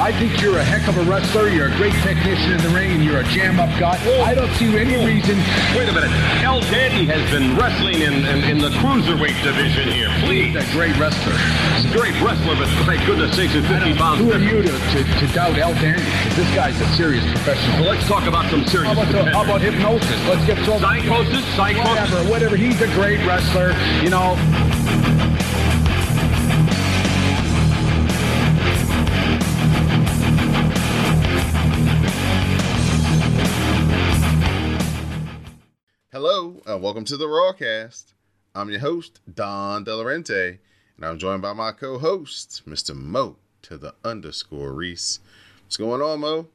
I think you're a heck of a wrestler. You're a great technician in the ring, and you're a jam-up guy. Oh. I don't see any oh. reason. Wait a minute. El Dandy has been wrestling in, in, in the cruiserweight division here. Please. He's a great wrestler. He's a great wrestler, but thank goodness sakes he's 50 pounds. Who are you to, to, to doubt El Dandy? This guy's a serious professional. Well, let's talk about some serious How about, the, how about hypnosis? Let's get so Psychosis? Psychosis? Whatever, whatever. He's a great wrestler. You know, Hello, and welcome to the Rawcast. I'm your host, Don Delarente, and I'm joined by my co-host, Mr. Mo to the underscore Rease. What's going on, Mo?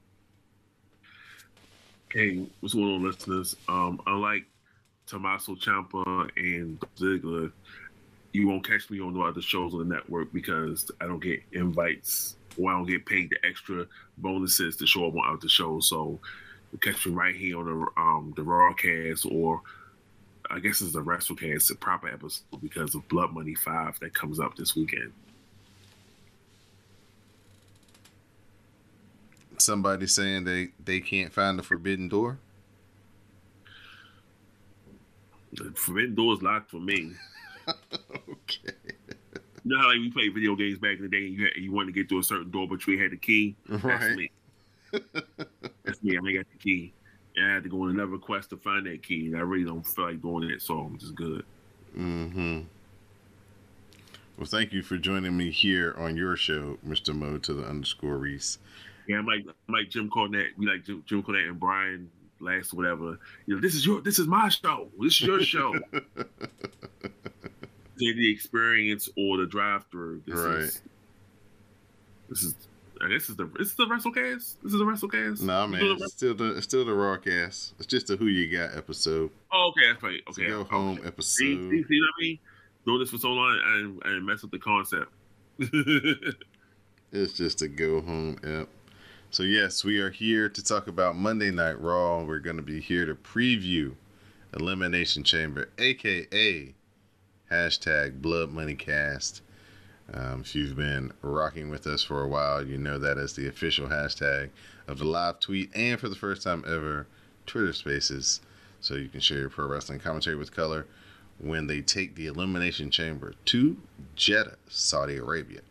Hey, what's going on, listeners? Um, unlike Tommaso Ciampa and Ziggler, you won't catch me on no other shows on the network because I don't get invites or I don't get paid the extra bonuses to show up on other shows. So you catch me right here on the um the Rawcast or I guess it's the WrestleCast, the proper episode because of Blood Money Five that comes up this weekend. Somebody saying they they can't find the forbidden door. The forbidden door is locked for me. okay. You know how like we played video games back in the day, and you had, you wanted to get through a certain door, but you had the key. That's me. That's me. I ain't got the key, and I had to go on another quest to find that key, and I really don't feel like doing it, so I'm just good. Mm-hmm. Well, thank you for joining me here on your show, Mr. Mo to the underscore Rease. Yeah, I'm like I'm like Jim Cornette. We like Jim, Jim Cornette and Brian last whatever. You know, this is your this is my show. This is your show. The experience or the drive through. This Right. is this is. This is the this is the WrestleCast. This is the WrestleCast. Nah, We man, doing the it's still the it's still the Rawcast. It's just a Who You Got episode. Oh, okay, that's right. It's Okay, go okay. home See, episode. see, see what I mean? Doing this for so long and, and mess up the concept. It's just a go home app. So yes, we are here to talk about Monday Night Raw. We're going to be here to preview Elimination Chamber, aka hashtag Blood Money Cast. Um, if you've been rocking with us for a while, you know that as the official hashtag of the live tweet and for the first time ever, Twitter Spaces. So you can share your pro wrestling commentary with color when they take the Elimination Chamber to Jeddah, Saudi Arabia.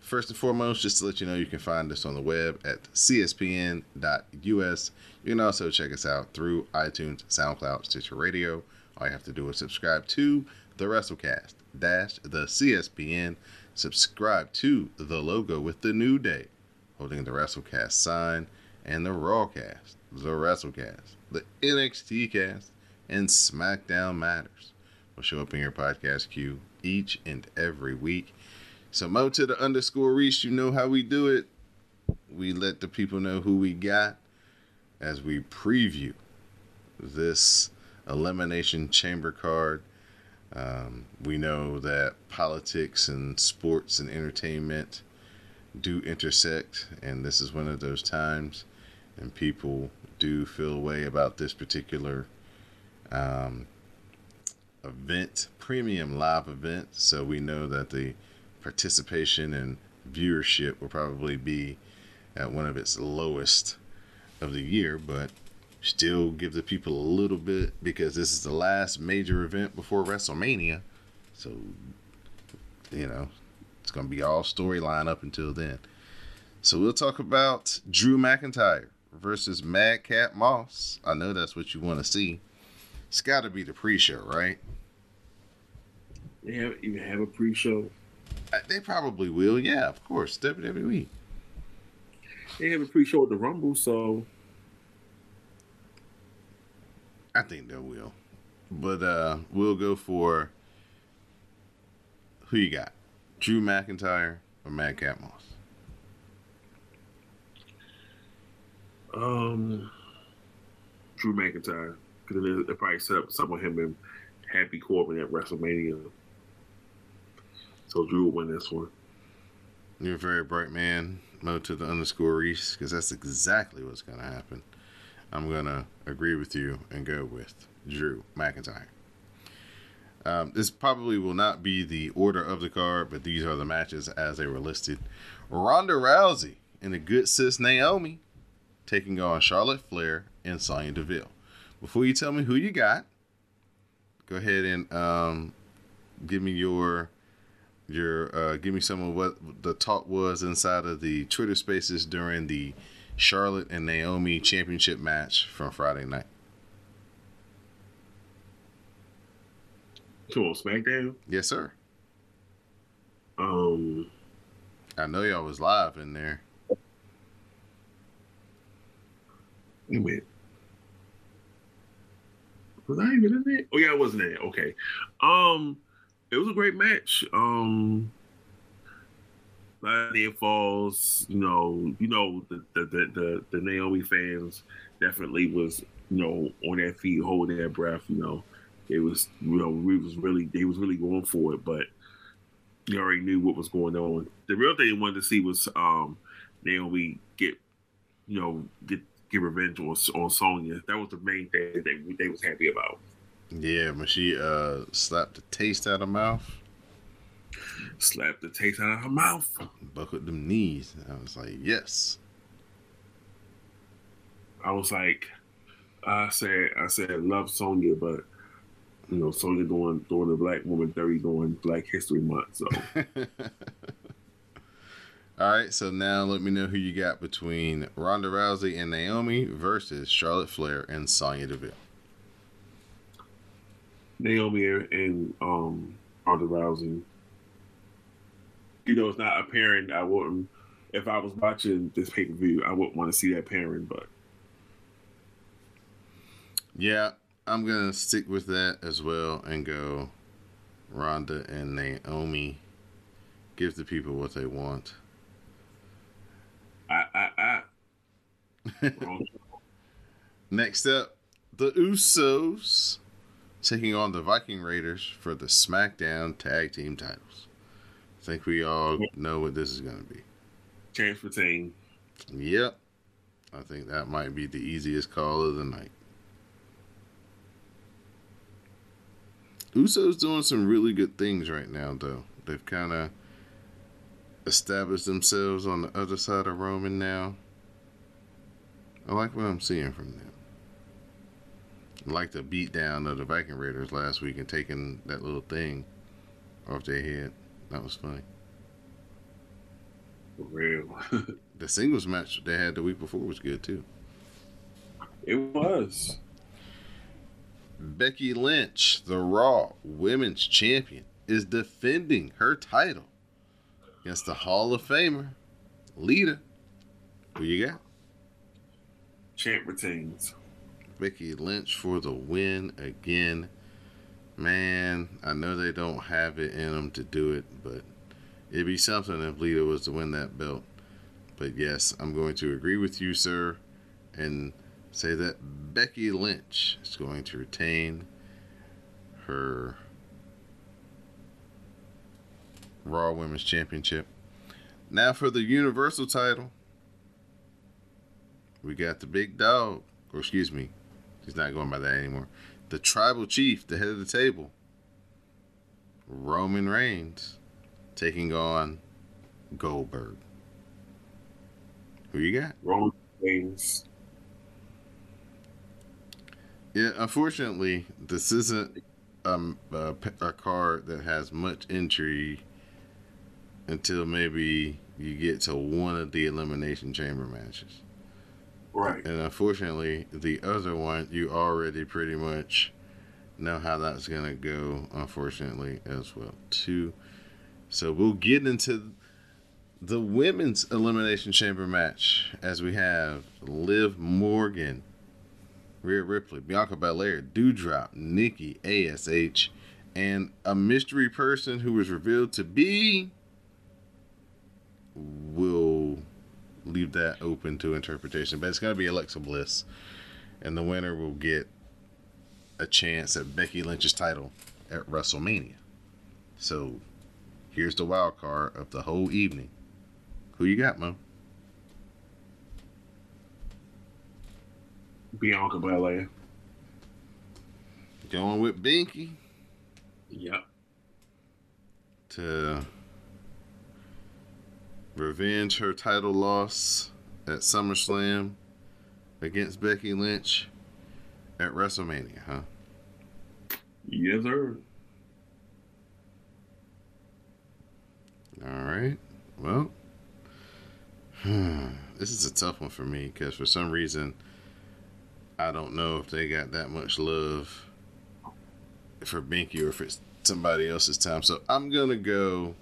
First and foremost, just to let you know, you can find us on the web at cspn.us. You can also check us out through iTunes, SoundCloud, Stitcher Radio. All you have to do is subscribe to the WrestleCast dash the CSPN. Subscribe to the logo with the New Day holding the WrestleCast sign and the Rawcast, the WrestleCast, the NXT cast, and SmackDown Matters will show up in your podcast queue each and every week. So Mo to the underscore Rease, you know how we do it. We let the people know who we got as we preview this elimination chamber card. Um, we know that politics and sports and entertainment do intersect, and this is one of those times, and people do feel a way about this particular um, event, premium live event. So we know that the participation and viewership will probably be at one of its lowest of the year, but still give the people a little bit because this is the last major event before WrestleMania. So, you know, it's going to be all storyline up until then. So we'll talk about Drew McIntyre versus Madcap Moss. I know that's what you want to see. It's got to be the pre-show, right? They have even have a pre-show. Uh, They probably will. Yeah, of course. WWE. They have a pre-show at the Rumble, so I think they will. But uh we'll go for who you got? Drew McIntyre or Madcap Moss? um, Drew McIntyre because they probably set up some of him and Happy Corbin at WrestleMania. So Drew will win this one. You're a very bright man. Mo to the underscore Rease, because that's exactly what's going to happen. I'm going to agree with you and go with Drew McIntyre. Um, this probably will not be the order of the card, but these are the matches as they were listed. Ronda Rousey and the good sis Naomi taking on Charlotte Flair and Sonya Deville. Before you tell me who you got, go ahead and um, give me your your uh, give me some of what the talk was inside of the Twitter Spaces during the Charlotte and Naomi championship match from Friday night. Come on, SmackDown. Yes, sir. Um, I know y'all was live in there. wait. Was I even in it? Oh yeah, I wasn't there. Okay. Um, it was a great match. Um, near falls. You know, you know the the, the the Naomi fans definitely was you know on their feet, holding their breath. You know, it was you know we was really they was really going for it, but you already knew what was going on. The real thing they wanted to see was um Naomi get you know get get revenge on on Sonya. That was the main thing they they was happy about. Yeah, when she uh slapped the taste out of mouth. Slapped the taste out of her mouth. Buckled them knees. I was like, yes. I was like, I said, I said, love Sonya, but you know, Sonya going doing the Black Woman Thirty during Black History Month. So, all right. So now let me know who you got between Ronda Rousey and Naomi versus Charlotte Flair and Sonya Deville. Naomi and um Ronda Rousey. You know, it's not apparent. I wouldn't if I was watching this pay per view. I wouldn't want to see that pairing, but yeah, I'm gonna stick with that as well and go Ronda and Naomi. Give the people what they want. I, I, I. Next up, the Usos taking on the Viking Raiders for the SmackDown Tag Team titles. I think we all know what this is going to be. For team. Yep. I think that might be the easiest call of the night. Usos doing some really good things right now, though. They've kind of established themselves on the other side of Roman now. I like what I'm seeing from them. I like the beat down of the Viking Raiders last week and taking that little thing off their head. That was funny. For real. the singles match they had the week before was good too. It was. Becky Lynch, the Raw Women's Champion, is defending her title against the Hall of Famer, Lita. Who you got? Champ retains. Becky Lynch for the win again. Man, I know they don't have it in them to do it, but it'd be something if Lita was to win that belt. But yes, I'm going to agree with you, sir, and say that Becky Lynch is going to retain her Raw Women's Championship. Now for the Universal title, we got the big dog, or excuse me, he's not going by that anymore. The tribal chief, the head of the table, Roman Reigns, taking on Goldberg. Who you got? Roman Reigns. Yeah, unfortunately, this isn't um, a, a card that has much intrigue until maybe you get to one of the Elimination Chamber matches. Right. And unfortunately, the other one, you already pretty much know how that's going to go, unfortunately, as well, too. So we'll get into the women's Elimination Chamber match as we have Liv Morgan Rhea Ripley, Bianca Belair, Doudrop, Nikki, ASH, and a mystery person who was revealed to be. We'll leave that open to interpretation, but it's going to be Alexa Bliss, and the winner will get a chance at Becky Lynch's title at WrestleMania. So here's the wild card of the whole evening. Who you got, Mo? Bianca Belair. Going with Binky Yep. to revenge her title loss at SummerSlam against Becky Lynch at WrestleMania, huh? Yes, sir. All right. Well, this is a tough one for me because for some reason, I don't know if they got that much love for Binky or if it's somebody else's time. So I'm going to go.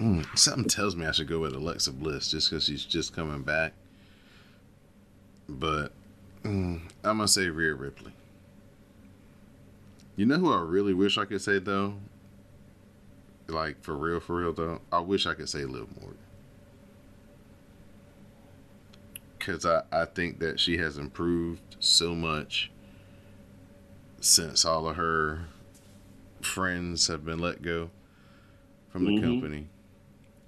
Hmm, something tells me I should go with Alexa Bliss just because she's just coming back. But mm, I'm going to say Rhea Ripley. You know who I really wish I could say though? Like for real, for real though, I wish I could say Liv Morgan. Cause I, I think that she has improved so much since all of her friends have been let go from the Mhm. company.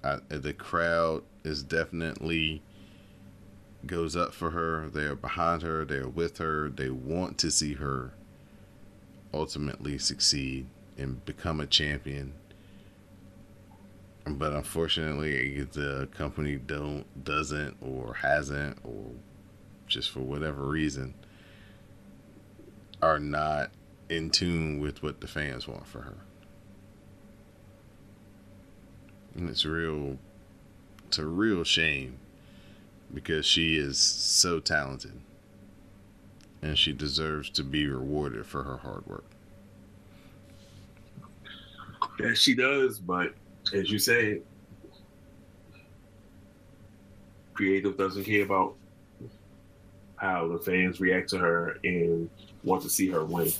I, the crowd is definitely goes up for her. They are behind her. They are with her. They want to see her ultimately succeed and become a champion. But unfortunately, the company don't doesn't or hasn't or just for whatever reason are not in tune with what the fans want for her. And it's real it's a real shame because she is so talented and she deserves to be rewarded for her hard work. Yes, she does, but as you say, creative doesn't care about how the fans react to her and want to see her win.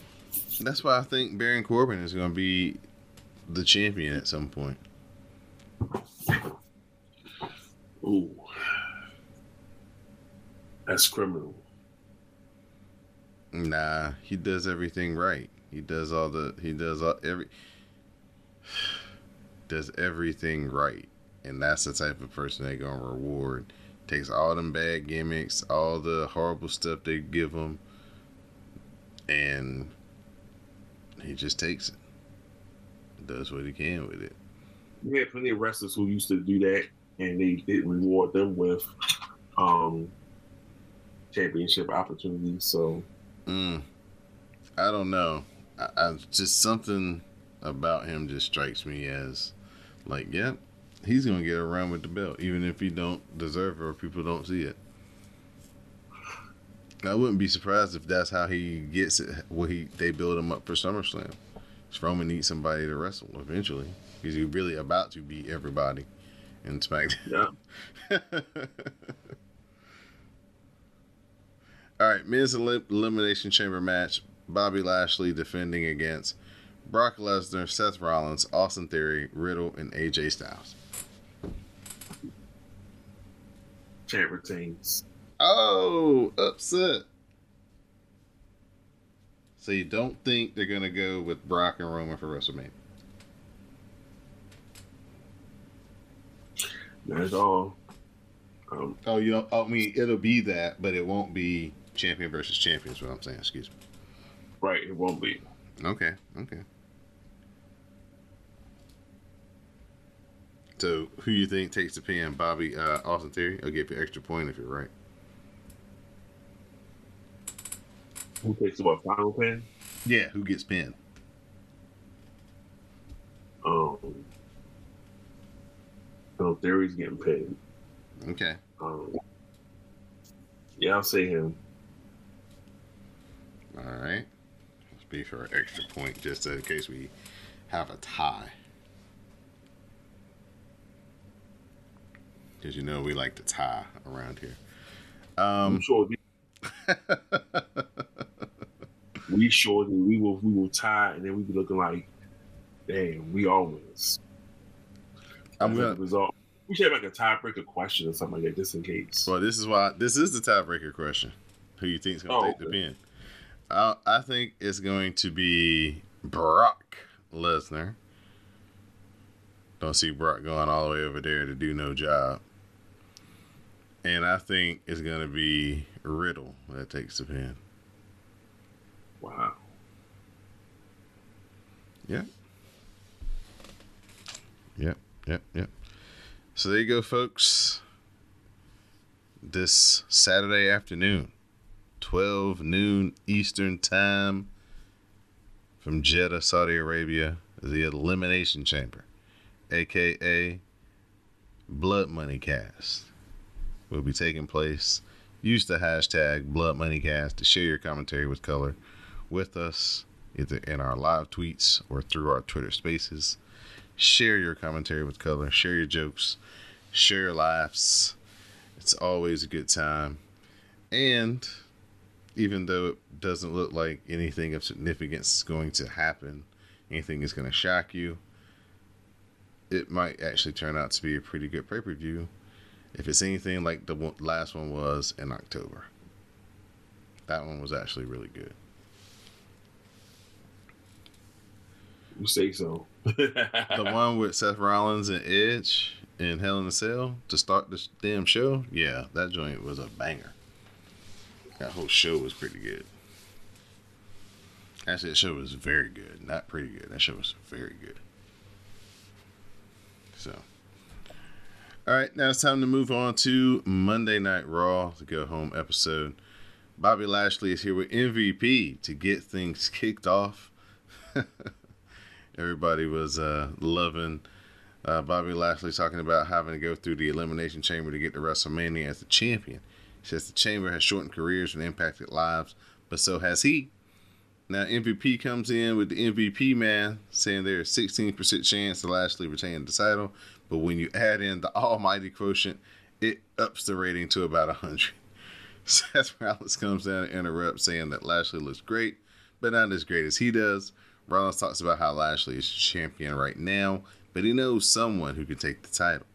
That's why I think Baron Corbin is going to be the champion at some point. Ooh. That's criminal. Nah, he does everything right. He does all the he does all every does everything right. And that's the type of person they're to reward. Takes all them bad gimmicks, all the horrible stuff they give him and he just takes it. Does what he can with it. We had plenty of wrestlers who used to do that and they didn't reward them with um championship opportunities. So Mm, I don't know. I, I just something about him just strikes me as like, yep, he's gonna get around with the belt, even if he don't deserve it or people don't see it. I wouldn't be surprised if that's how he gets it. What he they build him up for SummerSlam. Strowman needs somebody to wrestle eventually. Because he's really about to beat everybody in SmackDown. yeah. All right, men's elim- elimination chamber match: Bobby Lashley defending against Brock Lesnar, Seth Rollins, Austin Theory, Riddle, and AJ Styles. Champ retains. Oh, upset. So you don't think they're gonna go with Brock and Roman for WrestleMania? That's all. Um, Oh, you don't. I mean, it'll be that, but it won't be champion versus champion. Is what I'm saying. Excuse me. right, it won't be. Okay. Okay. So, who you think takes the pin? Bobby uh, Austin Theory? I'll give you extra point if you're right. Who takes the what final pin? Yeah, who gets pinned? Um, so Theory's getting paid. Okay. Um, yeah, I'll say him. All right. Let's be for an extra point just in case we have a tie. Because you know we like to tie around here. I'm Um, sure we, we sure we will we will tie, and then we be looking like, damn, we winners. I'm gonna. result. We should have like a tiebreaker question or something like that, just in case. Well, this is why this is the tiebreaker question. Who you think is gonna Oh, take the pin? I, I think it's going to be Brock Lesnar. Don't see Brock going all the way over there to do no job. And I think it's going to be Riddle that takes the pin. Yep. Yep, yep, yep. So there you go, folks. This Saturday afternoon, 12 noon Eastern Time from Jeddah, Saudi Arabia, the Elimination Chamber, aka Blood Money Cast, will be taking place. Use the hashtag Blood Money Cast to share your commentary with color with us, either in our live tweets or through our Twitter spaces. Share your commentary with color, share your jokes, share your laughs. It's always a good time. And even though it doesn't look like anything of significance is going to happen, anything is going to shock you, it might actually turn out to be a pretty good pay per view if it's anything like the last one was in October. That one was actually really good. You say so. the one with Seth Rollins and Edge and Hell in a Cell to start this damn show, yeah, that joint was a banger. That whole show was pretty good. Actually, that show was very good. Not pretty good. That show was very good. So, all right, now it's time to move on to Monday Night Raw, the go home episode. Bobby Lashley is here with MVP to get things kicked off. Everybody was uh, loving uh, Bobby Lashley talking about having to go through the Elimination Chamber to get to WrestleMania as the champion. He says the Chamber has shortened careers and impacted lives, but so has he. Now MVP comes in with the MVP man saying there's 16% chance to Lashley retain the title, but when you add in the almighty quotient, it ups the rating to about 100. Seth Rollins comes down and interrupts saying that Lashley looks great, but not as great as he does. Rollins talks about how Lashley is champion right now, but he knows someone who can take the title.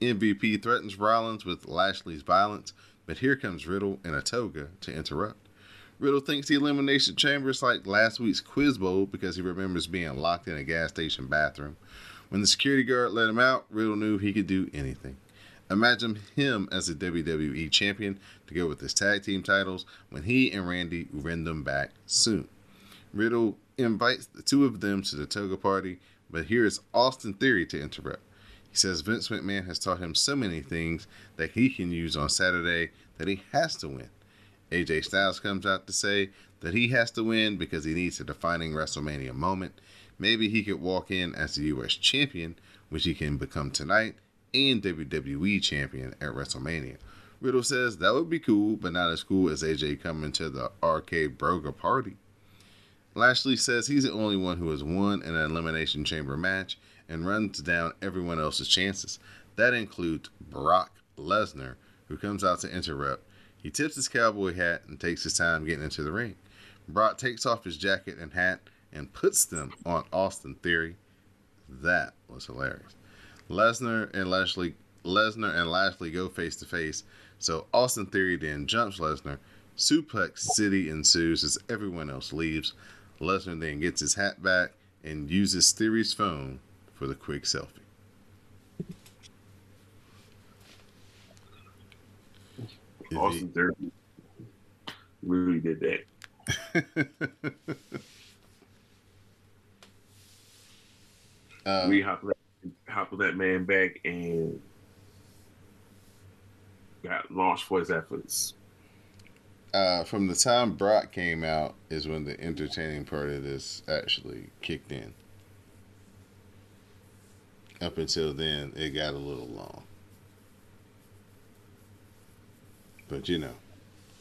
MVP threatens Rollins with Lashley's violence, but here comes Riddle in a toga to interrupt. Riddle thinks the Elimination Chamber is like last week's Quiz Bowl because he remembers being locked in a gas station bathroom. When the security guard let him out, Riddle knew he could do anything. Imagine him as a WWE champion to go with his tag team titles when he and Randy win them back soon. Riddle invites the two of them to the toga party, but here is Austin Theory to interrupt. He says Vince McMahon has taught him so many things that he can use on Saturday that he has to win. AJ Styles comes out to say that he has to win because he needs a defining WrestleMania moment. Maybe he could walk in as the U.S. champion, which he can become tonight, and WWE champion at WrestleMania. Riddle says that would be cool, but not as cool as AJ coming to the RK-Broga party. Lashley says he's the only one who has won an Elimination Chamber match and runs down everyone else's chances. That includes Brock Lesnar, who comes out to interrupt. He tips his cowboy hat and takes his time getting into the ring. Brock takes off his jacket and hat and puts them on Austin Theory. That was hilarious. Lesnar and Lashley Lesnar and Lashley go face to face, so Austin Theory then jumps Lesnar. Suplex City ensues as everyone else leaves. Lesnar then gets his hat back and uses Theory's phone for the quick selfie. Austin Theory really did that. uh, we hop that, hop that man back and got launched for his efforts. Uh, from the time Brock came out is when the entertaining part of this actually kicked in. Up until then, it got a little long. But you know,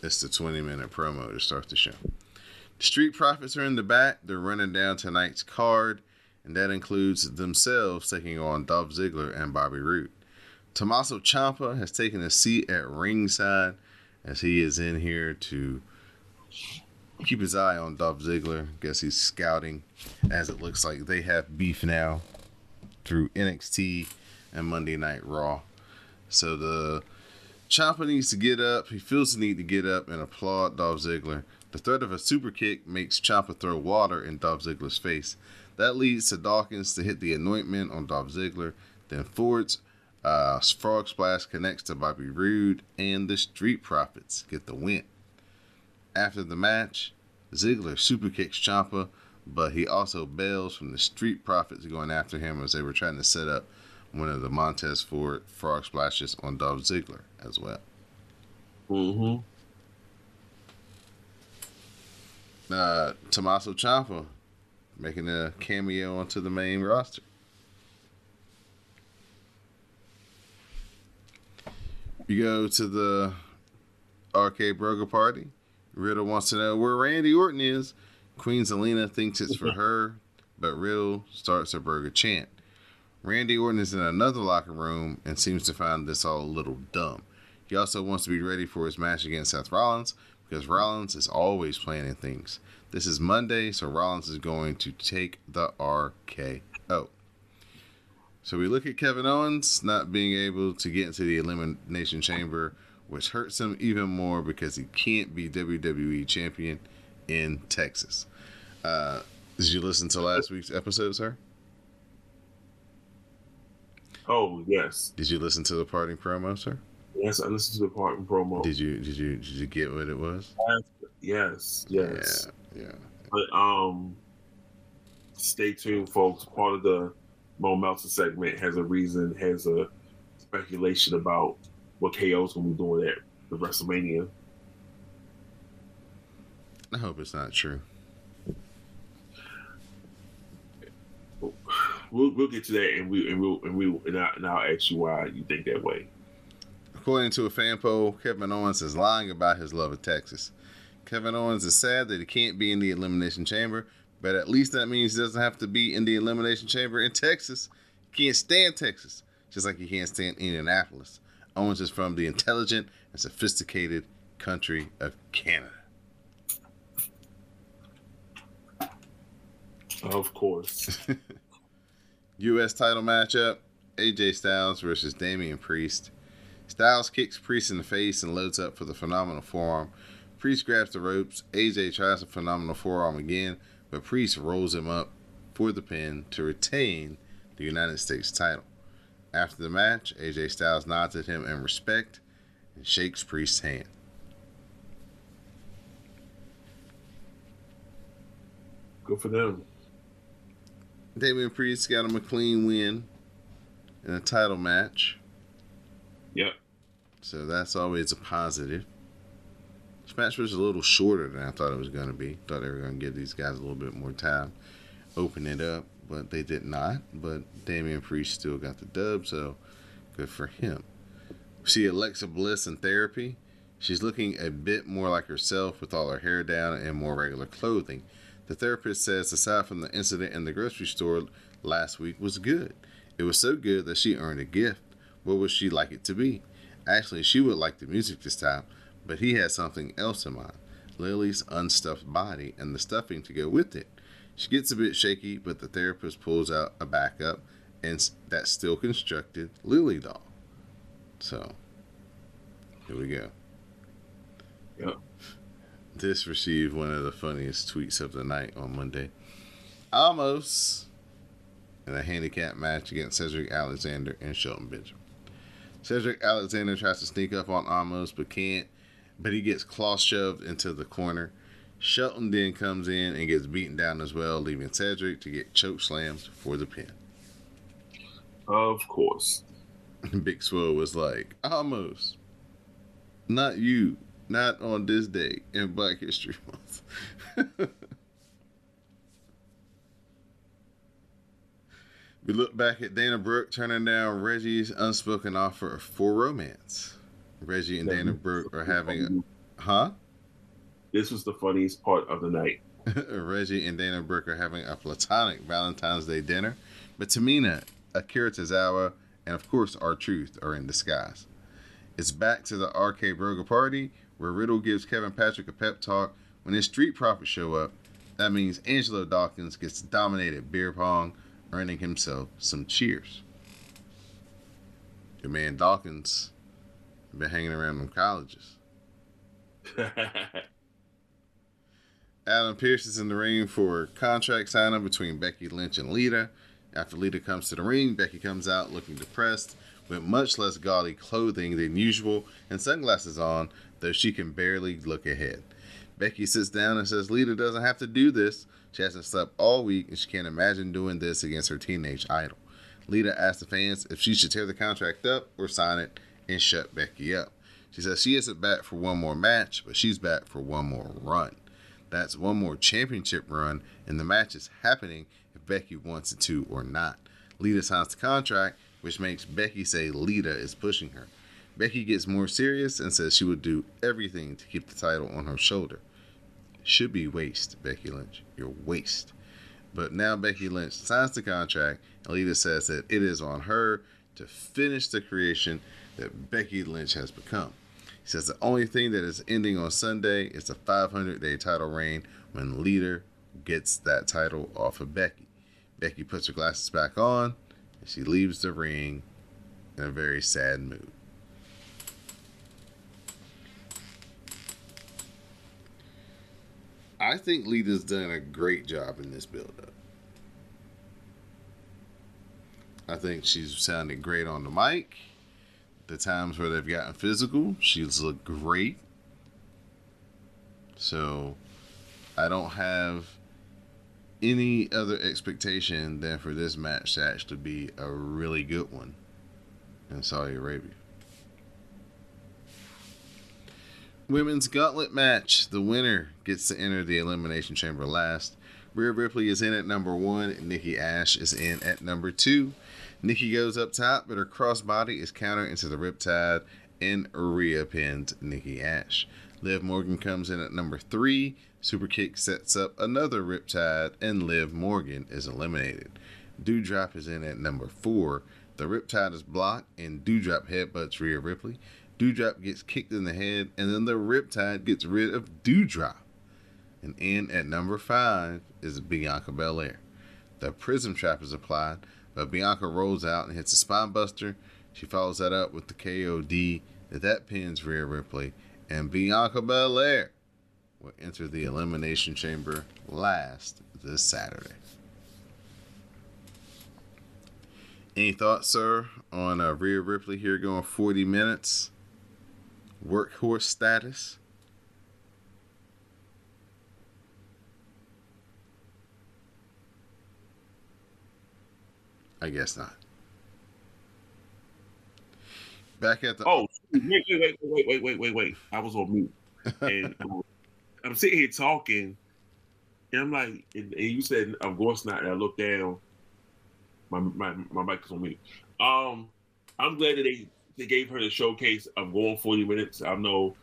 it's the 20 minute promo to start the show. The Street Profits are in the back. They're running down tonight's card, and that includes themselves taking on Dolph Ziggler and Bobby Roode. Tommaso Ciampa has taken a seat at ringside as he is in here to keep his eye on Dolph Ziggler. Guess he's scouting as it looks like they have beef now through NXT and Monday Night Raw. So the Ciampa needs to get up. He feels the need to get up and applaud Dolph Ziggler, The threat of a super kick makes Ciampa throw water in Dolph Ziggler's face. That leads to Dawkins to hit the anointment on Dolph Ziggler. Then Ford's uh, frog splash connects to Bobby Roode, and the Street Profits get the win. After the match, Ziggler super kicks Ciampa, but he also bails from the Street Profits going after him as they were trying to set up one of the Montez Ford frog splashes on Dolph Ziggler as well. Mm-hmm. Uh, Tommaso Ciampa making a cameo onto the main roster. You go to the RK-Broga party. Riddle wants to know where Randy Orton is. Queen Zelina thinks it's for her, but Riddle starts a Broga chant. Randy Orton is in another locker room and seems to find this all a little dumb. He also wants to be ready for his match against Seth Rollins because Rollins is always planning things. This is Monday, so Rollins is going to take the RKO. So we look at Kevin Owens not being able to get into the Elimination Chamber, which hurts him even more because he can't be WWE Champion in Texas. Uh, did you listen to last week's episode, sir? Oh yes, Did you listen to the parting promo, sir? yes. I listened to the parting promo. Did you did you did you get what it was? Yes, yes. Yeah, yeah. But um, stay tuned, folks. Part of the Mo Meltzer segment has a reason, has a speculation about what KO's gonna be doing at the WrestleMania. I hope it's not true. We'll we'll get to that, and we and we'll and we and, I, and I'll ask you why you think that way. According to a fan poll, Kevin Owens is lying about his love of Texas. Kevin Owens is sad that he can't be in the Elimination Chamber, but at least that means he doesn't have to be in the Elimination Chamber in Texas. He can't stand Texas, just like he can't stand Indianapolis. Owens is from the intelligent and sophisticated country of Canada. Of course. U.S. title matchup AJ Styles versus Damian Priest. Styles kicks Priest in the face and loads up for the phenomenal forearm. Priest grabs the ropes. AJ tries the phenomenal forearm again, but Priest rolls him up for the pin to retain the United States title. After the match, AJ Styles nods at him in respect and shakes Priest's hand. Good for them. Damian Priest got him a clean win in a title match. Yep. So that's always a positive. Match was a little shorter than I thought it was going to be. Thought they were going to give these guys a little bit more time, open it up, but they did not. But Damian Priest still got the dub, so good for him. See Alexa Bliss in therapy. She's looking a bit more like herself with all her hair down and more regular clothing. The therapist says, aside from the incident in the grocery store last week, was good. It was so good that she earned a gift. What would she like it to be? Actually, she would like the music this time, but he had something else in mind Lily's unstuffed body and the stuffing to go with it. She gets a bit shaky, but the therapist pulls out a backup and that still constructed Lily doll. So, here we go. Yep. This received one of the funniest tweets of the night on Monday. Omos in a handicap match against Cedric Alexander and Shelton Benjamin. Cedric Alexander tries to sneak up on Omos but can't, but he gets claw shoved into the corner. Shelton then comes in and gets beaten down as well, leaving Cedric to get choke slams for the pin. Of course. Big Swole was like, Almost. Not you. Not on this day in Black History Month. we look back at Dana Brooke turning down Reggie's unspoken offer for romance. Reggie and Dana Brooke are having a. Huh? This was the funniest part of the night. Reggie and Dana Brooke are having a platonic Valentine's Day dinner, but Tamina, Akira Tozawa, and of course R Truth are in disguise. It's back to the RK-Broga party where Riddle gives Kevin Patrick a pep talk. When his Street Profits show up, that means Angelo Dawkins gets dominated beer pong, earning himself some cheers. Your man Dawkins been hanging around them colleges. Adam Pearce is in the ring for contract signing between Becky Lynch and Lita. After Lita comes to the ring, Becky comes out looking depressed with much less gaudy clothing than usual and sunglasses on, though she can barely look ahead. Becky sits down and says Lita doesn't have to do this. She hasn't slept all week and she can't imagine doing this against her teenage idol. Lita asks the fans if she should tear the contract up or sign it and shut Becky up. She says she isn't back for one more match, but she's back for one more run. That's one more championship run, and the match is happening if Becky wants it to or not. Lita signs the contract, which makes Becky say Lita is pushing her. Becky gets more serious and says she would do everything to keep the title on her shoulder. Should be waist, Becky Lynch. You're waist. But now Becky Lynch signs the contract, and Lita says that it is on her to finish the creation that Becky Lynch has become. He says the only thing that is ending on Sunday is a 500 day title reign when Lita gets that title off of Becky. Becky puts her glasses back on and she leaves the ring in a very sad mood. I think Lita's done a great job in this build up. I think she's sounded great on the mic. The times where they've gotten physical, she's looked great. So I don't have any other expectation than for this match to actually be a really good one in Saudi Arabia. Women's gauntlet match. The winner gets to enter the Elimination Chamber last. Rhea Ripley is in at number one, and Nikki Ash is in at number two. Nikki goes up top, but her crossbody is countered into the Riptide, and Rhea pins Nikki Ash. Liv Morgan comes in at number three. Super kick sets up another Riptide, and Liv Morgan is eliminated. Doudrop is in at number four. The Riptide is blocked, and Doudrop headbutts Rhea Ripley. Doudrop gets kicked in the head, and then the Riptide gets rid of Doudrop. And in at number five is Bianca Belair. The Prism Trap is applied, but Bianca rolls out and hits a spine buster. She follows that up with the KOD. That pins Rhea Ripley, and Bianca Belair will enter the Elimination Chamber last this Saturday. Any thoughts, sir, on uh, Rhea Ripley here going 40 minutes? Workhorse status? I guess not. Back at the oh wait wait wait wait wait wait wait I was on mute. And I'm sitting here talking. And I'm like and, and you said of course not and I looked down. My my my mic was on mute. Um I'm glad that they they gave her the showcase of going 40 minutes. I know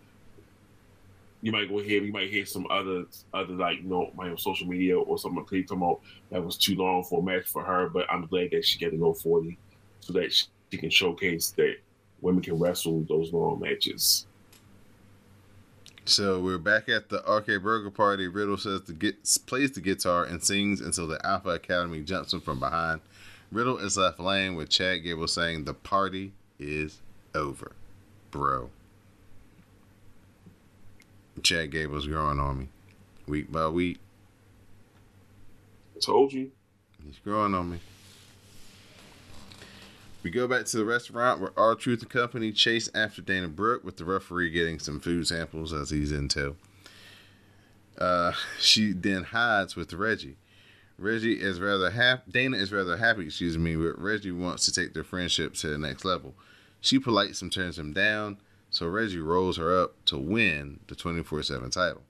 you might go ahead, you might hear some other other like you know my social media or something talking about that was too long for a match for her, but I'm glad that she got to go 40 so that she can showcase that women can wrestle those long matches. So we're back at the RK-Broga party. Riddle says to get plays the guitar and sings until the Alpha Academy jumps him from behind. Riddle is left laying with Chad Gable saying the party is over, bro. Chad Gable's growing on me, week by week. I told you. He's growing on me. We go back to the restaurant where R Truth and Company chase after Dana Brooke with the referee getting some food samples as he's into. Uh, she then hides with Reggie. Reggie is rather happy. Dana is rather happy, excuse me, but Reggie wants to take their friendship to the next level. She polites and turns him down, so Reggie rolls her up to win the 24 7 title.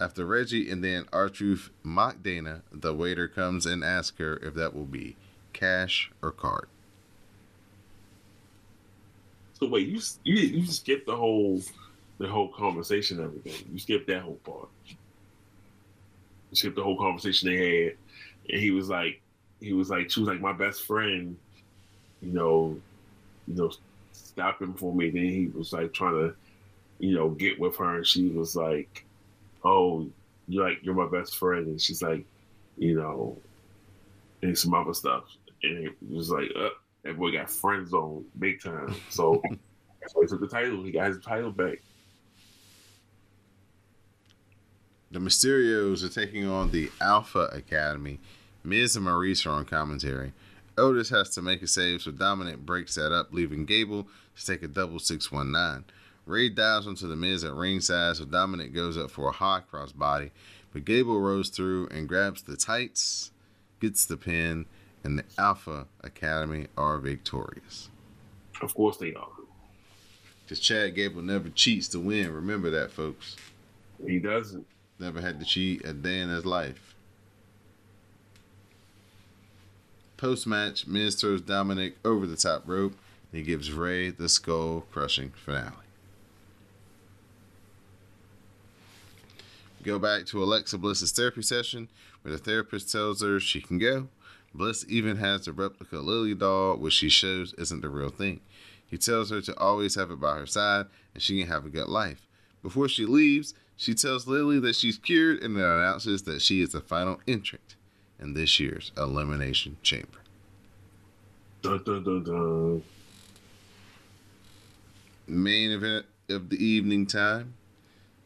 After Reggie and then R Truth mock Dana, the waiter comes and asks her if that will be cash or card. So wait, you you you skipped the whole the whole conversation everything. You skipped that whole part. You skipped the whole conversation they had, and he was like, he was like, she was like my best friend, you know, you know, stop him for me. Then he was like trying to, you know, get with her, and she was like, oh, you're like you're my best friend, and she's like, you know, and some other stuff, and it was like, uh, that boy got friend zone big time. So he took the title. He got his title back. The Mysterios are taking on the Alpha Academy. Miz and Maryse are on commentary. Otis has to make a save, so Dominic breaks that up, leaving Gable take a double 619. Ray dives onto the Miz at ringside, so Dominic goes up for a high cross body, but Gable rolls through and grabs the tights, gets the pin, and the Alpha Academy are victorious. Of course they are. Because Chad Gable never cheats to win. Remember that, folks. He doesn't. Never had to cheat a day in his life. Post match, Miz throws Dominic over the top rope. He gives Ray the skull crushing finale. Go back to Alexa Bliss's therapy session where the therapist tells her she can go. Bliss even has the replica Lily doll, which she shows isn't the real thing. He tells her to always have it by her side and she can have a good life. Before she leaves, she tells Lily that she's cured and then announces that she is the final entrant in this year's Elimination Chamber. Dun, dun, dun. Main event of the evening time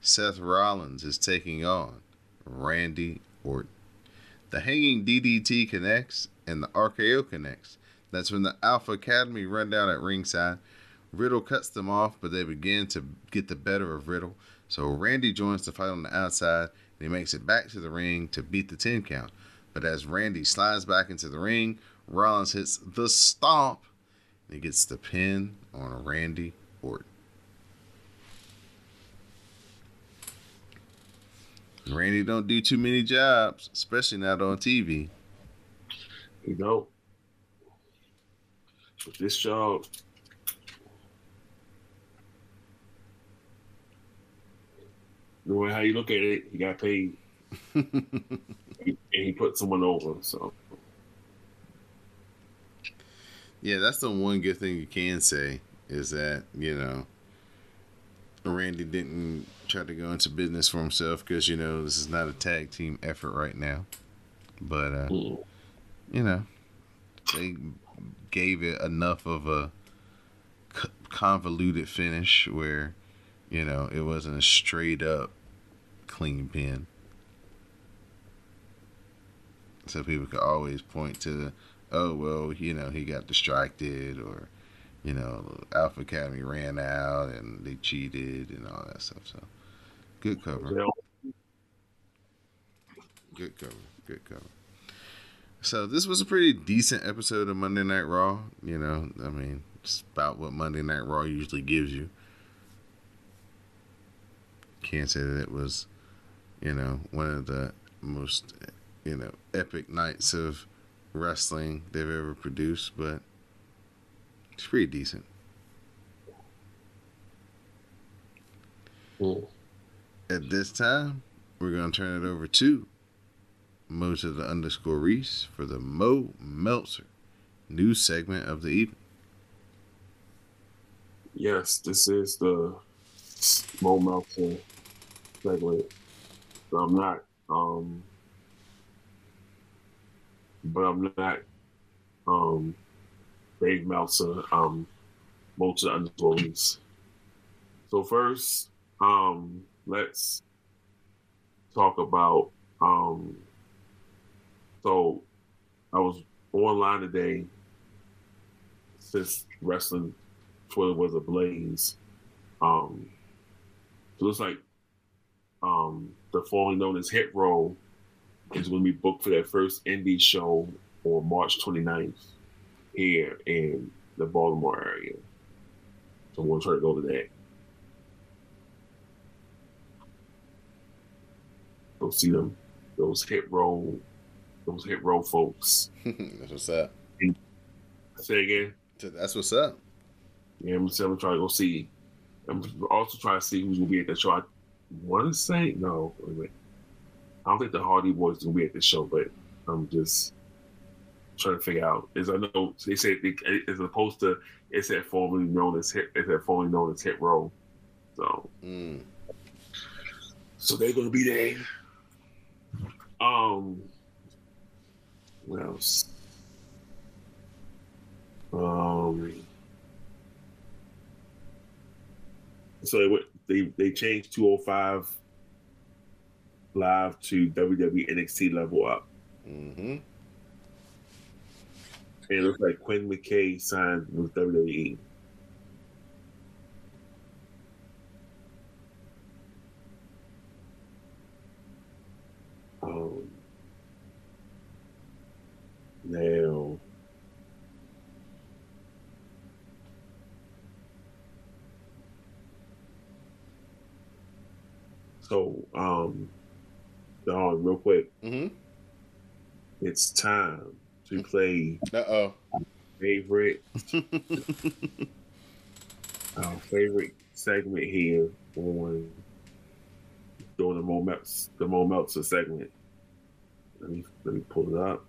Seth Rollins is taking on Randy Orton. The hanging DDT connects and the RKO connects. That's when the Alpha Academy run down at ringside. Riddle cuts them off, but they begin to get the better of Riddle. So Randy joins the fight on the outside and he makes it back to the ring to beat the 10 count. But as Randy slides back into the ring, Rollins hits the stomp and he gets the pin on Randy Randy don't do too many jobs, especially not on TV. You know. With this job, no matter how you look at it, he got paid. and he put someone over. So Yeah, that's the one good thing you can say is that, you know, Randy didn't try to go into business for himself because, you know, this is not a tag team effort right now. But, uh, mm, you know, they gave it enough of a convoluted finish where, you know, it wasn't a straight up clean pin. So people could always point to, oh, well, you know, he got distracted or, you know, Alpha Academy ran out and they cheated and all that stuff. So good cover. Good cover. Good cover. So this was a pretty decent episode of Monday Night Raw. You know, I mean, it's about what Monday Night Raw usually gives you. Can't say that it was, you know, one of the most, you know, epic nights of wrestling they've ever produced, but it's pretty decent. mm. At this time, we're going to turn it over to Mo to the underscore Rease for the Mo Meltzer news segment of the evening. yes, this is the Mo Meltzer segment. So I'm not, um, but I'm not, um, Dave Meltzer, um, Meltzer underscore Rease. So first, um, let's talk about, um, so I was online today since wrestling Twitter was ablaze. Um, it looks like um, the formerly known as Hit Row is going to be booked for their first indie show on March 29th here in the Baltimore area. So I'm to try to go to that. Go see them, those Hit Row, those Hit Row folks. That's what's up. Say again. That's what's up. Yeah, I'm still trying to go see. I'm also trying to see who's gonna be at the show. I want to say no. Wait, a. I don't think the Hardy Boys gonna be at the show, but I'm just trying to figure out. As I know, they said they, as opposed to it said formerly known as hit, it said formerly known as Hit Row. So, Mm. so they're gonna be there. Um, what else? Um, so they went, they they changed 205 live to WWE NXT level up. Mm-hmm. And it looks like Quinn McKay signed with WWE. Um, now, so um, Don, real quick, Mm-hmm. it's time to play Uh oh. favorite our favorite segment here on doing the Mo Meltzer, the Mo Meltzer segment. Let me let me pull it up.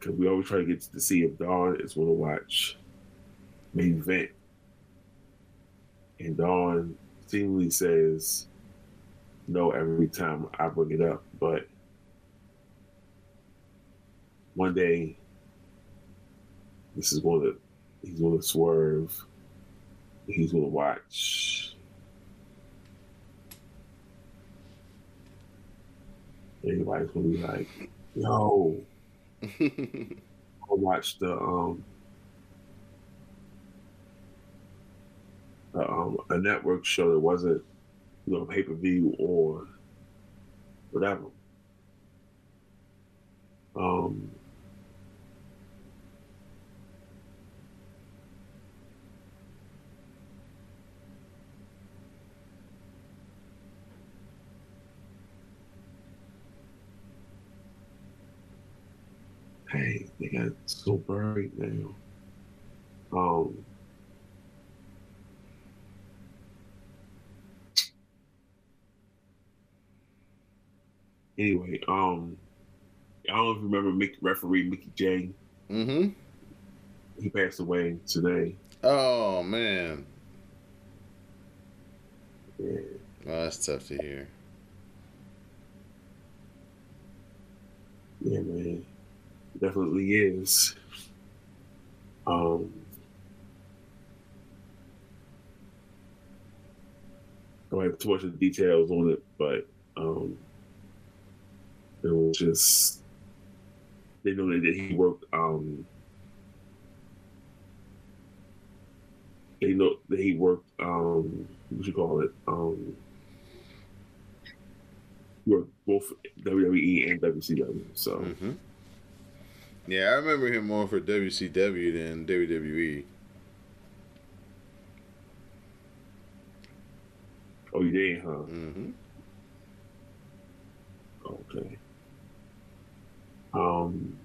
Cause we always try to get to see if Don is going to watch main event, and Don seemingly says no every time I bring it up, but one day this is going to he's going to swerve. He's going to watch. Everybody's going to be like yo. I watch the um the, um a network show that wasn't you know pay per view or whatever. Um, hey, they got so buried now. Um, anyway, um, I don't know if you remember Mickey, referee Mickey J. mm-hmm. He passed away today. Oh man. Yeah. Oh, that's tough to hear. Yeah, man. Definitely is. Um I don't have too much of the details on it, but um was just they know that he worked um they know that he worked um what you call it? Um worked both WWE and WCW. So Mm-hmm. Yeah, I remember him more for WCW than. WWE. oh you did, huh? Mm-hmm. Okay. Um.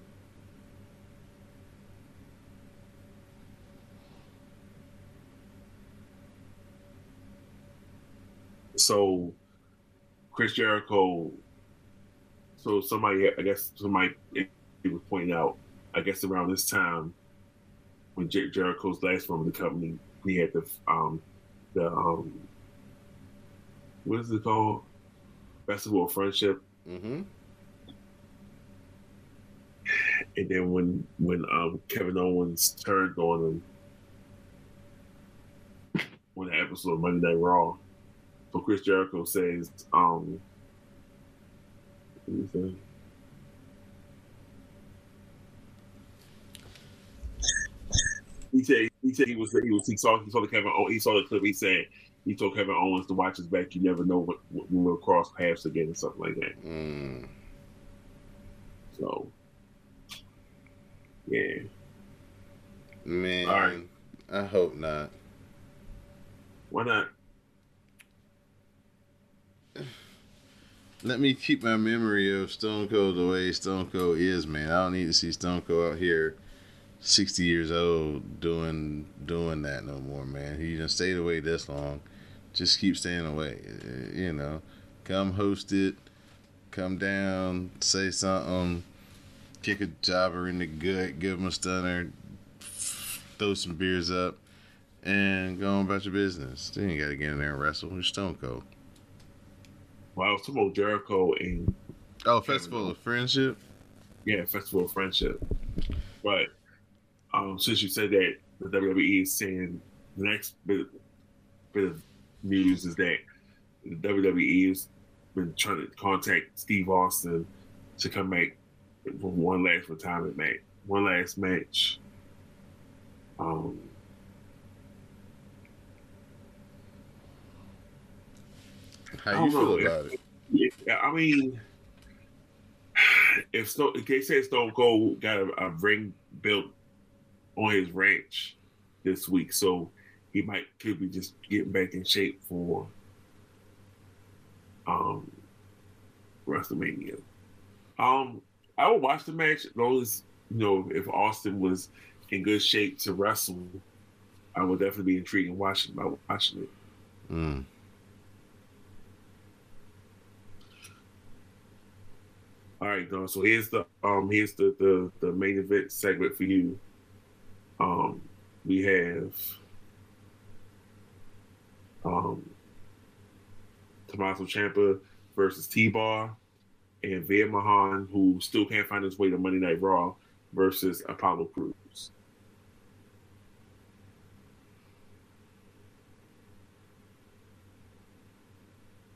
So, Chris Jericho. So somebody, I guess somebody was pointing out. I guess around this time, when Jer- Jericho's last run with the company, he had the um, the um, what is it called? Festival of Friendship Mm-hmm. And then when when um Kevin Owens turned on him on the episode of Monday Night Raw, so Chris Jericho says, um, what did he say? He said he said he was he was he saw he saw the Kevin he saw the clip. He said he told Kevin Owens to watch his back. You never know what, when we'll cross paths again and something like that. Mm. So yeah. Man, right. I hope not. Why not? Let me keep my memory of Stone Cold the way Stone Cold is, man. I don't need to see Stone Cold out here, sixty years old, doing doing that no more, man. He done stayed away this long. Just keep staying away. You know, come host it, come down, say something, kick a jobber in the gut, give him a stunner, throw some beers up, and go on about your business. Then you got to get in there and wrestle. You're Stone Cold. Well, I was talking about Jericho and Oh, Festival of Friendship. yeah, Festival of Friendship. But um, since you said that the WWE is saying the next bit, bit of news is that the WWE has been trying to contact Steve Austin to come back for one last retirement match, one last match. Um, How you feel know. about it? Yeah, I mean, if Stone, if they say Stone Cold got a, a ring built on his ranch this week, so he might could be just getting back in shape for um WrestleMania. Um, I would watch the match as long as you know if Austin was in good shape to wrestle. I would definitely be intrigued in watching by watching it. Mm. All right, Don. So here's the um here's the the, the main event segment for you. Um, we have um Tommaso Ciampa versus T Bar and Veer Mahaan, who still can't find his way to Monday Night Raw, versus Apollo Crews.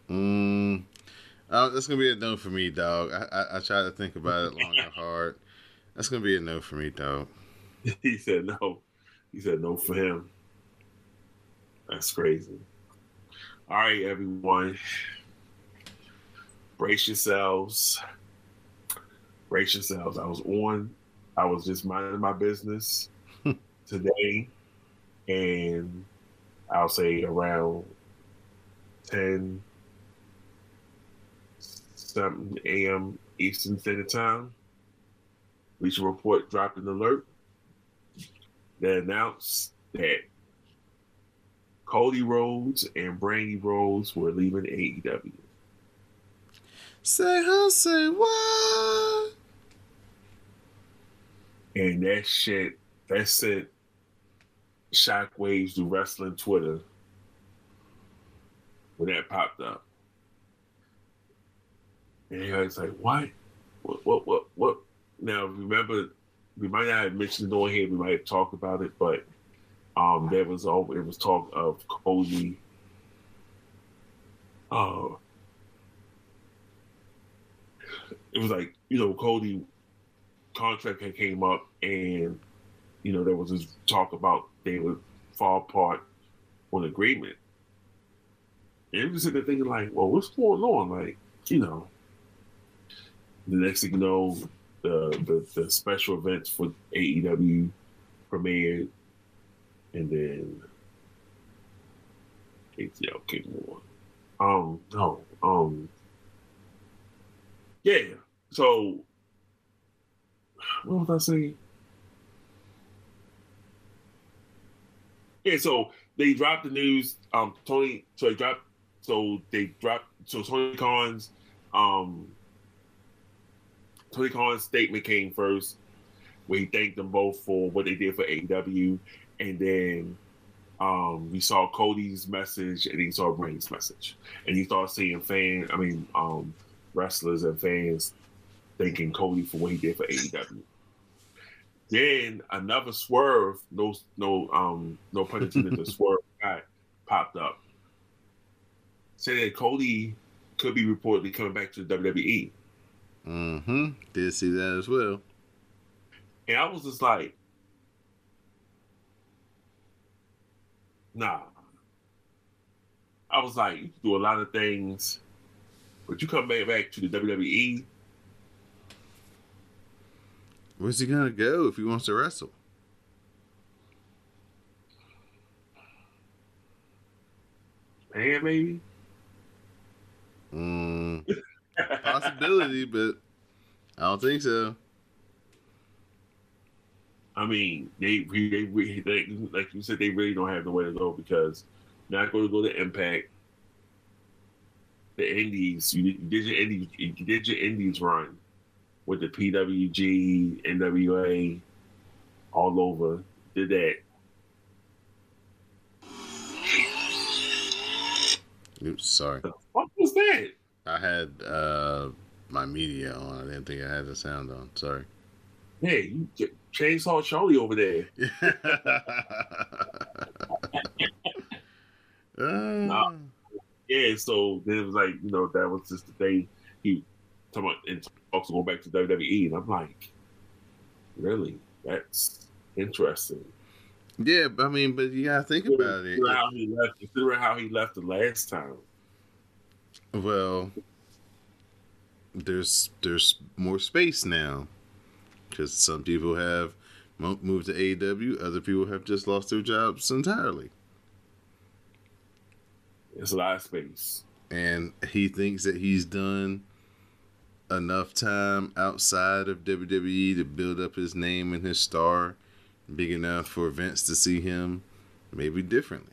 Mm. Uh, that's gonna be a no for me, dog. I, I I tried to think about it long and hard. That's gonna be a no for me, dog. he said no. He said no for him. That's crazy. All right, everyone. Brace yourselves. Brace yourselves. I was on, I was just minding my business today, and I'll say around 10 something a.m. Eastern Standard Time. we should Report dropped an alert that announced that Cody Rhodes and Brandi Rhodes were leaving AEW. Say huh, say what? And that shit, that sent shockwaves through wrestling Twitter when that popped up. And everybody's like, what? What, what, what, what? Now, remember, we might not have mentioned it on here, we might have talked about it, but um, there was all it was talk of Cody. Uh, it was like you know Cody contract came up, and you know there was this talk about they would fall apart on agreement. And I'm just sitting there thinking like, well, what's going on? Like, you know, the next thing you know, the the, the special events for AEW premiered, and then ATL came on. Um, no, um, yeah. So, what was I saying? Yeah, so they dropped the news. Um, Tony, so they dropped. So they dropped. So Tony Khan's, um, Tony Khan's statement came first, where he thanked them both for what they did for AEW, and then um, we saw Cody's message and he saw Brain's message, and he started seeing fan. I mean, um, wrestlers and fans thanking Cody for what he did for AEW. Then another swerve, no, no, um, no pun intended, the swerve guy popped up, saying that Cody could be reportedly coming back to the WWE. Mm-hmm. Did see that as well. And I was just like, nah. I was like, you can do a lot of things, but you come back, back to the WWE, Where's he gonna go if he wants to wrestle? man, maybe. Mm, possibility, but I don't think so. I mean, they, they, they, like you said, they really don't have the way to go because not going to go to Impact. The Indies, you, you did your Indies, you did your Indies run with the PWG, NWA, all over. Did that. Oops, sorry. What was that? I had uh my media on. I didn't think I had the sound on. Sorry. Hey, you ch- chainsaw Charlie over there. Uh, Yeah, so it was like, you know, that was just the thing he talking about and talks going back to WWE, and I'm like, really? That's interesting. yeah, but I mean, but you gotta think about it. How he left, considering how he left the last time. Well, there's there's more space now because some people have moved to AEW, other people have just lost their jobs entirely, It's a lot of space. and he thinks that he's done enough time outside of WWE to build up his name and his star, big enough for Vince to see him maybe differently.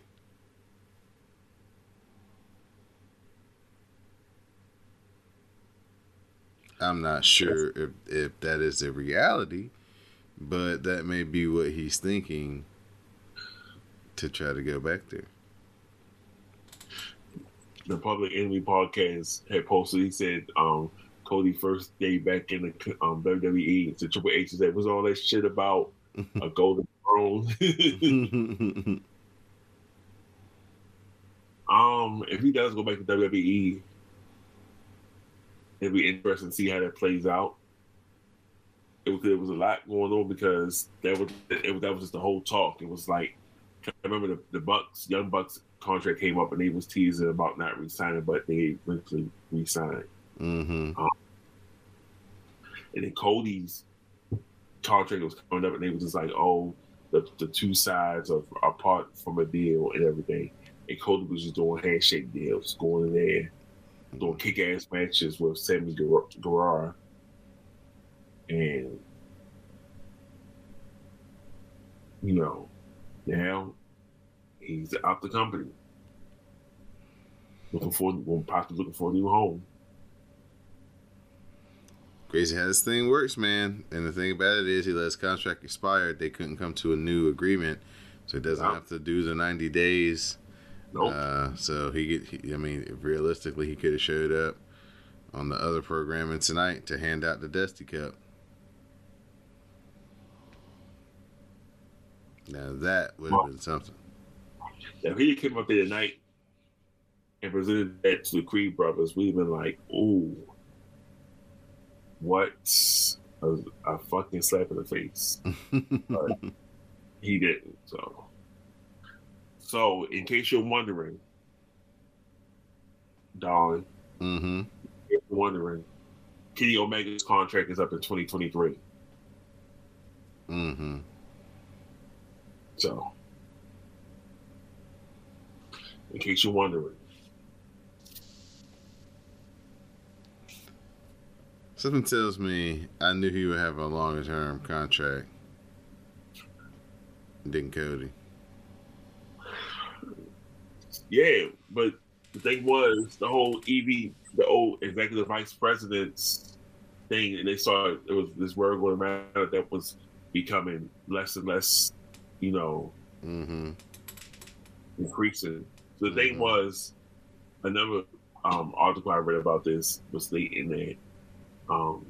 I'm not sure if, if that is a reality, but that may be what he's thinking to try to go back there. The Public Enemy podcast had posted. He said, um, Cody first day back in the um, WWE. So Triple H said, "Was all that shit about a golden throne?" um, if he does go back to WWE, it'd be interesting to see how that plays out. It was, it was a lot going on because that was it, was that was just the whole talk. It was like I remember the, the Bucks, Young Bucks contract came up and they was teasing about not re-signing, but they eventually re-signed. hmm And then Cody's contract was coming up, and they was just like, "Oh, the, the two sides of are part from a deal and everything." And Cody was just doing handshake deals, going in there, doing kick-ass matches with Sammy Guevara. and you know, now he's out the company, looking for, possibly looking for a new home. Crazy how this thing works, man. And the thing about it is, he let his contract expire. They couldn't come to a new agreement, so he doesn't have to do the ninety days. Nope. Uh, so he, he, I mean, realistically, he could have showed up on the other programming tonight to hand out the Dusty Cup. Now that would have been something. If he came up there tonight and presented that to the Creed brothers, we'd been like, ooh, what a, a fucking slap in the face. But he didn't. So, so in case you're wondering, Don, mm-hmm. if you're wondering, Kenny Omega's contract is up in 2023. Mm-hmm. So, in case you're wondering, Something tells me I knew he would have a longer term contract than Cody. Yeah, but the thing was the whole EV, the old executive vice president's thing, and they saw it was this word going around that was becoming less and less, you know, Mm-hmm. increasing. So the thing Mhm. was another um, article I read about this was stating that um,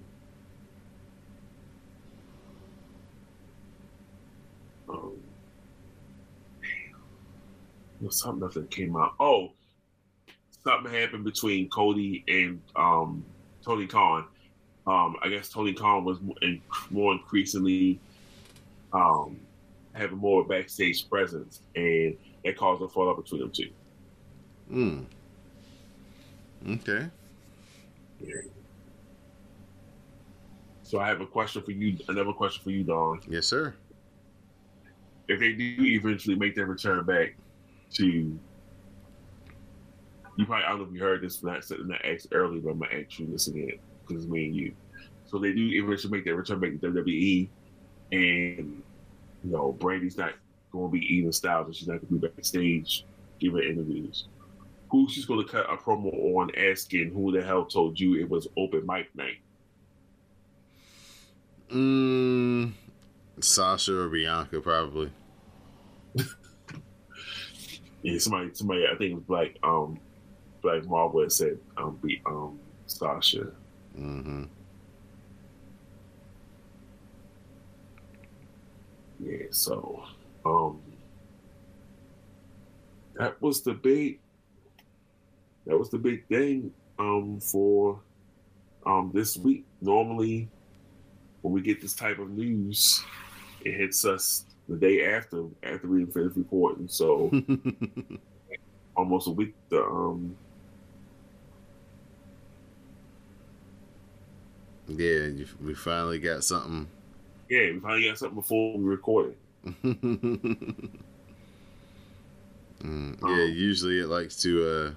um, was something else that came out. Oh, something happened between Cody and um, Tony Khan. Um, I guess Tony Khan was more, increasingly um, having more backstage presence, and that caused a fallout between them two. Mm. Okay. So I have a question for you. Another question for you, Don. Yes, sir. If they do eventually make their return back to, you probably I don't know if you heard this when I said that asked earlier, but I'm gonna ask you this again because it's me and you. So they do eventually make their return back to WWE, and you know Brandi's not going to be eating styles, and she's not going to be backstage giving interviews. Who she's going to cut a promo on asking who the hell told you it was open mic night? Mm, Sasha or Bianca, probably. Yeah, somebody, somebody, I think it was Black, um, Black Marvel said, um, be, um, Sasha. Mm-hmm. Yeah, so, um, that was the big that was the big thing um, for um, this week. Normally, when we get this type of news, it hits us the day after after we finish recording. So almost a week to um yeah, you, we finally got something. yeah, we finally got something before we recorded. Mm, yeah, usually it likes to uh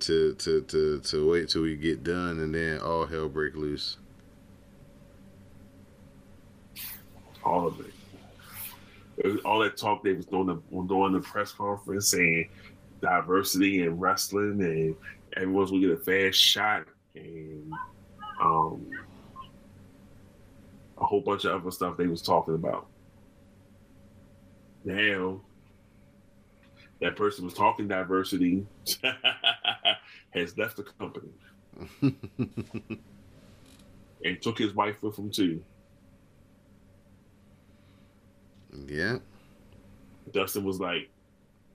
to to to to wait till we get done and then all hell break loose. All of it. It was all that talk they was doing the during the press conference saying diversity and wrestling and everyone's gonna get a fast shot and um a whole bunch of other stuff they was talking about. Now that person was talking diversity has left the company and took his wife with him too. Yeah. Dustin was like,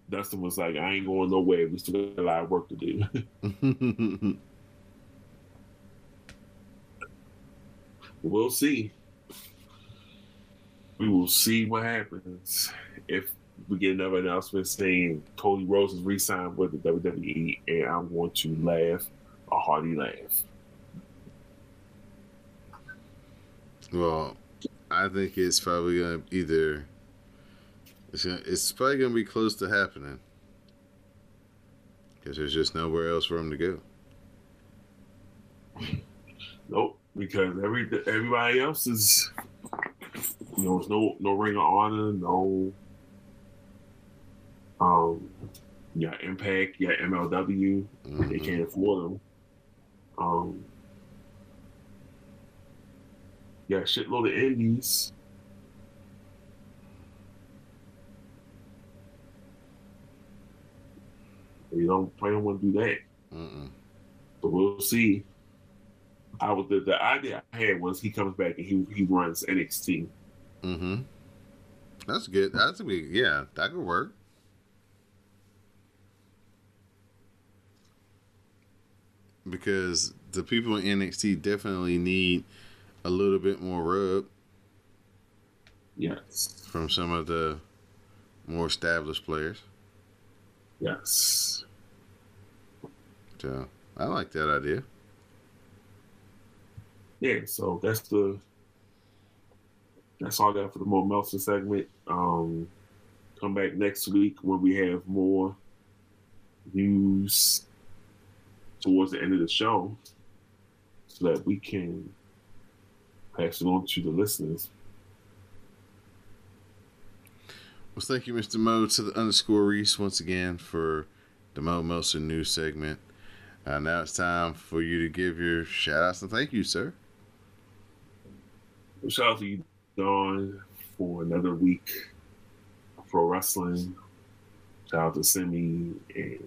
Dustin was like, I ain't going nowhere. We still got a lot of work to do. we'll see. We will see what happens if we get another announcement saying Cody Rhodes is re-signed with the WWE, and I'm going to laugh a hearty laugh. well, I think it's probably gonna either it's gonna, it's probably gonna be close to happening because there's just nowhere else for him to go. Nope, because every everybody else is, you know, there's no no Ring of Honor, no. Um, yeah, Impact, yeah, MLW. They Mhm. can't afford them. Um, yeah, shitload of indies. You don't plan on to do that. Mm-mm. But we'll see. I was the, the idea I had was he comes back and he he runs NXT. Mm-hmm. That's good. That's a big yeah. That could work. Because the people in NXT definitely need a little bit more rub Yes, from some of the more established players. Yes. So I like that idea. Yeah, so that's the that's all I got for the more Meltzer segment. Um, come back next week when we have more news towards the end of the show, so that we can pass it on to the listeners. Well, thank you, Mr. Mo, to the underscore Rease once again for the Mo Meltzer news segment. Uh, now it's time for you to give your shout outs and thank you, sir. Shout out to you, Don, for another week pro wrestling. Shout out to Simi and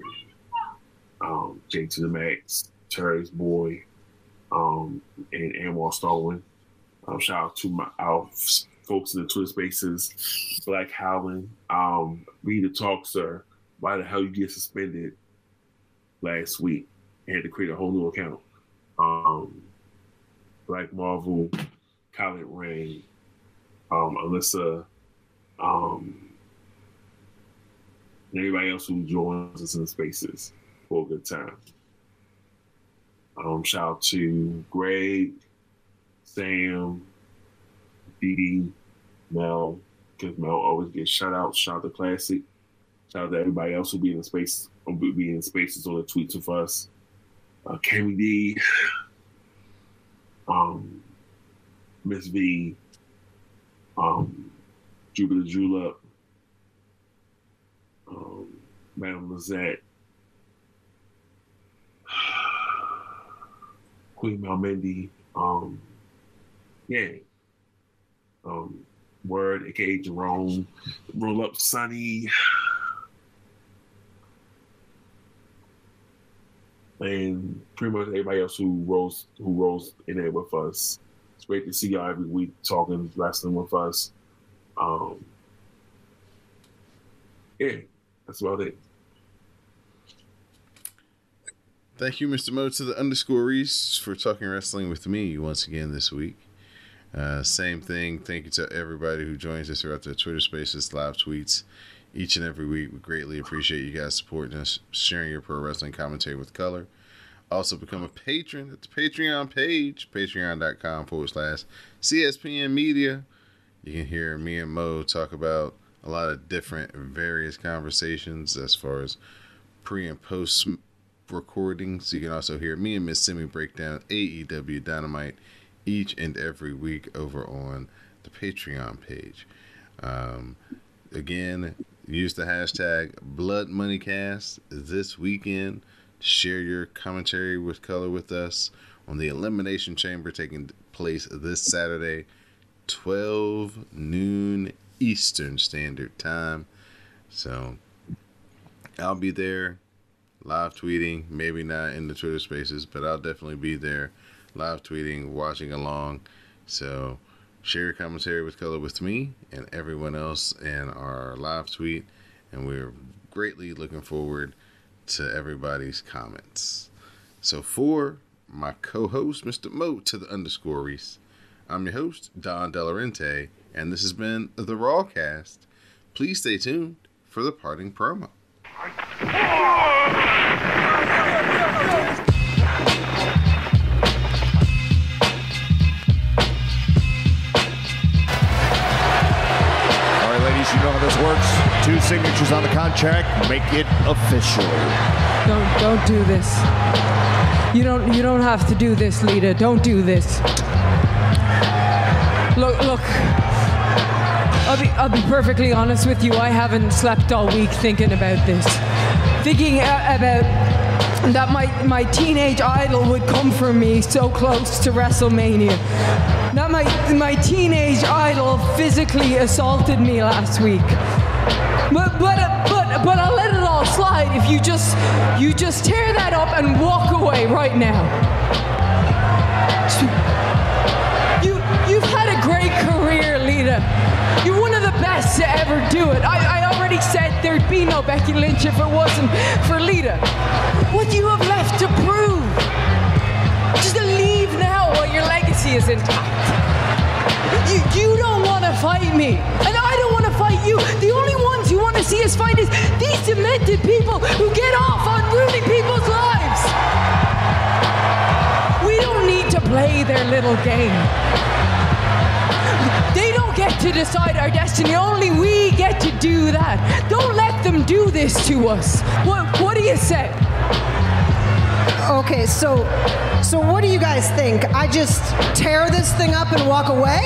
um, Jake to the Max, Terry's boy, um, and Anwar Starwin. Um, shout out to my our folks in the Twitter spaces, Black Howland. Um, read the talk, sir. Why the hell you get suspended last week? and had to create a whole new account. Um, Black Marvel, Colin Rain, um, Alyssa, um, and everybody else who joins us in the spaces for a good time. Um, shout out to Greg, Sam, Mel, because Mel always gets shout out. Shout out to Classic. Shout out to everybody else who be in the space, who be in spaces on the tweets with us. Uh, Cammy D, um, Miss V, um, Jupiter Julep, um, Madame Lizette, Queen Malmendy, um, yeah, um, Word, aka Jerome, Roll Up Sunny, and pretty much everybody else who rolls who rolls in there with us. It's great to see y'all every week talking wrestling with us. Um, yeah, that's about it. Thank you, Mr. Mo, to the underscore Rease for talking wrestling with me once again this week. Uh, same thing. Thank you to everybody who joins us throughout the Twitter Spaces live tweets each and every week. We greatly appreciate you guys supporting us, sharing your pro wrestling commentary with color. Also, become a patron at the Patreon page, patreon.com forward slash CSPN Media. You can hear me and Mo talk about a lot of different various conversations as far as pre and post recordings. You can also hear me and Miss Simi break down AEW Dynamite each and every week over on the Patreon page. Um, again, use the hashtag Blood Money Cast this weekend. Share your commentary with color with us on the Elimination Chamber taking place this Saturday, 12 noon Eastern Standard Time. So I'll be there live tweeting, maybe not in the Twitter spaces, but I'll definitely be there live tweeting, watching along. So share your commentary with color with me and everyone else in our live tweet. And we're greatly looking forward to everybody's comments. So for my co-host, Mr. Mo to the underscore Rease, I'm your host, Don Delarente, and this has been the Rawcast. Please stay tuned for the parting promo. Two signatures on the contract make it official. Don't don't do this. You don't you don't have to do this, Lita. Don't do this. Look look. I'll be I'll be perfectly honest with you. I haven't slept all week thinking about this. Thinking a- about that my my teenage idol would come for me so close to WrestleMania. That my my teenage idol physically assaulted me last week. But but but but I'll let it all slide if you just you just tear that up and walk away right now. You you've had a great career, Lita. You're one of the best to ever do it. I, I already said there'd be no Becky Lynch if it wasn't for Lita. What do you have left to prove? Just leave now while your legacy is intact. You, you don't want to fight me, and I fight you. The only ones you want to see us fight is these demented people who get off on ruining people's lives. We don't need to play their little game. They don't get to decide our destiny. Only we get to do that. Don't let them do this to us. What, what do you say? Okay, so so what do you guys think? I just tear this thing up and walk away?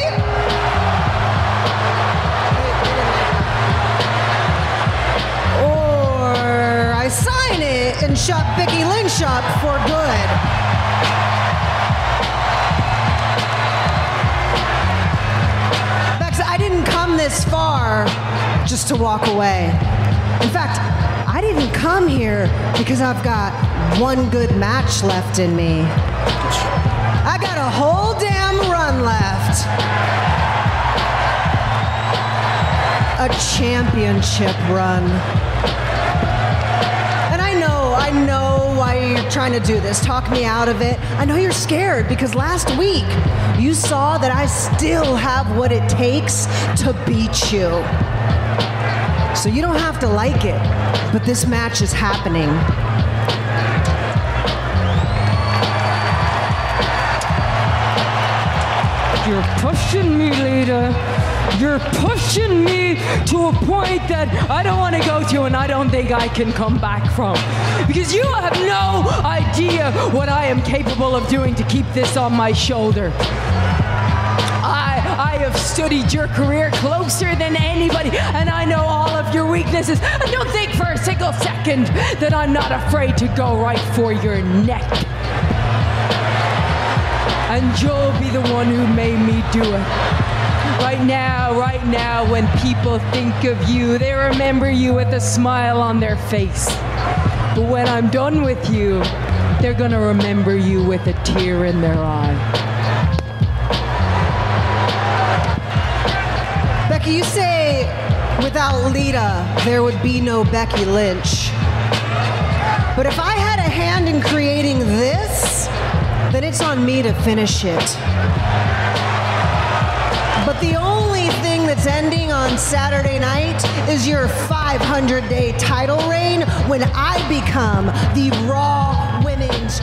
It and shut Becky Lynch up for good. Bex, I didn't come this far just to walk away. In fact, I didn't come here because I've got one good match left in me. I got a whole damn run left. A championship run. I know, why you're trying to do this. Talk me out of it. I know you're scared because last week you saw that I still have what it takes to beat you. So you don't have to like it, but this match is happening. You're pushing me, Lita. You're pushing me to a point that I don't want to go to and I don't think I can come back from. Because you have no idea what I am capable of doing to keep this on my shoulder. I, I have studied your career closer than anybody, and I know all of your weaknesses. And don't think for a single second that I'm not afraid to go right for your neck. And you'll be the one who made me do it. Right now, right now, when people think of you, they remember you with a smile on their face. But when I'm done with you, they're gonna remember you with a tear in their eye. Becky, you say without Lita, there would be no Becky Lynch. But if I had a hand in creating this, then it's on me to finish it. That's ending on Saturday night is your 500 day title reign when I become the Raw Women's.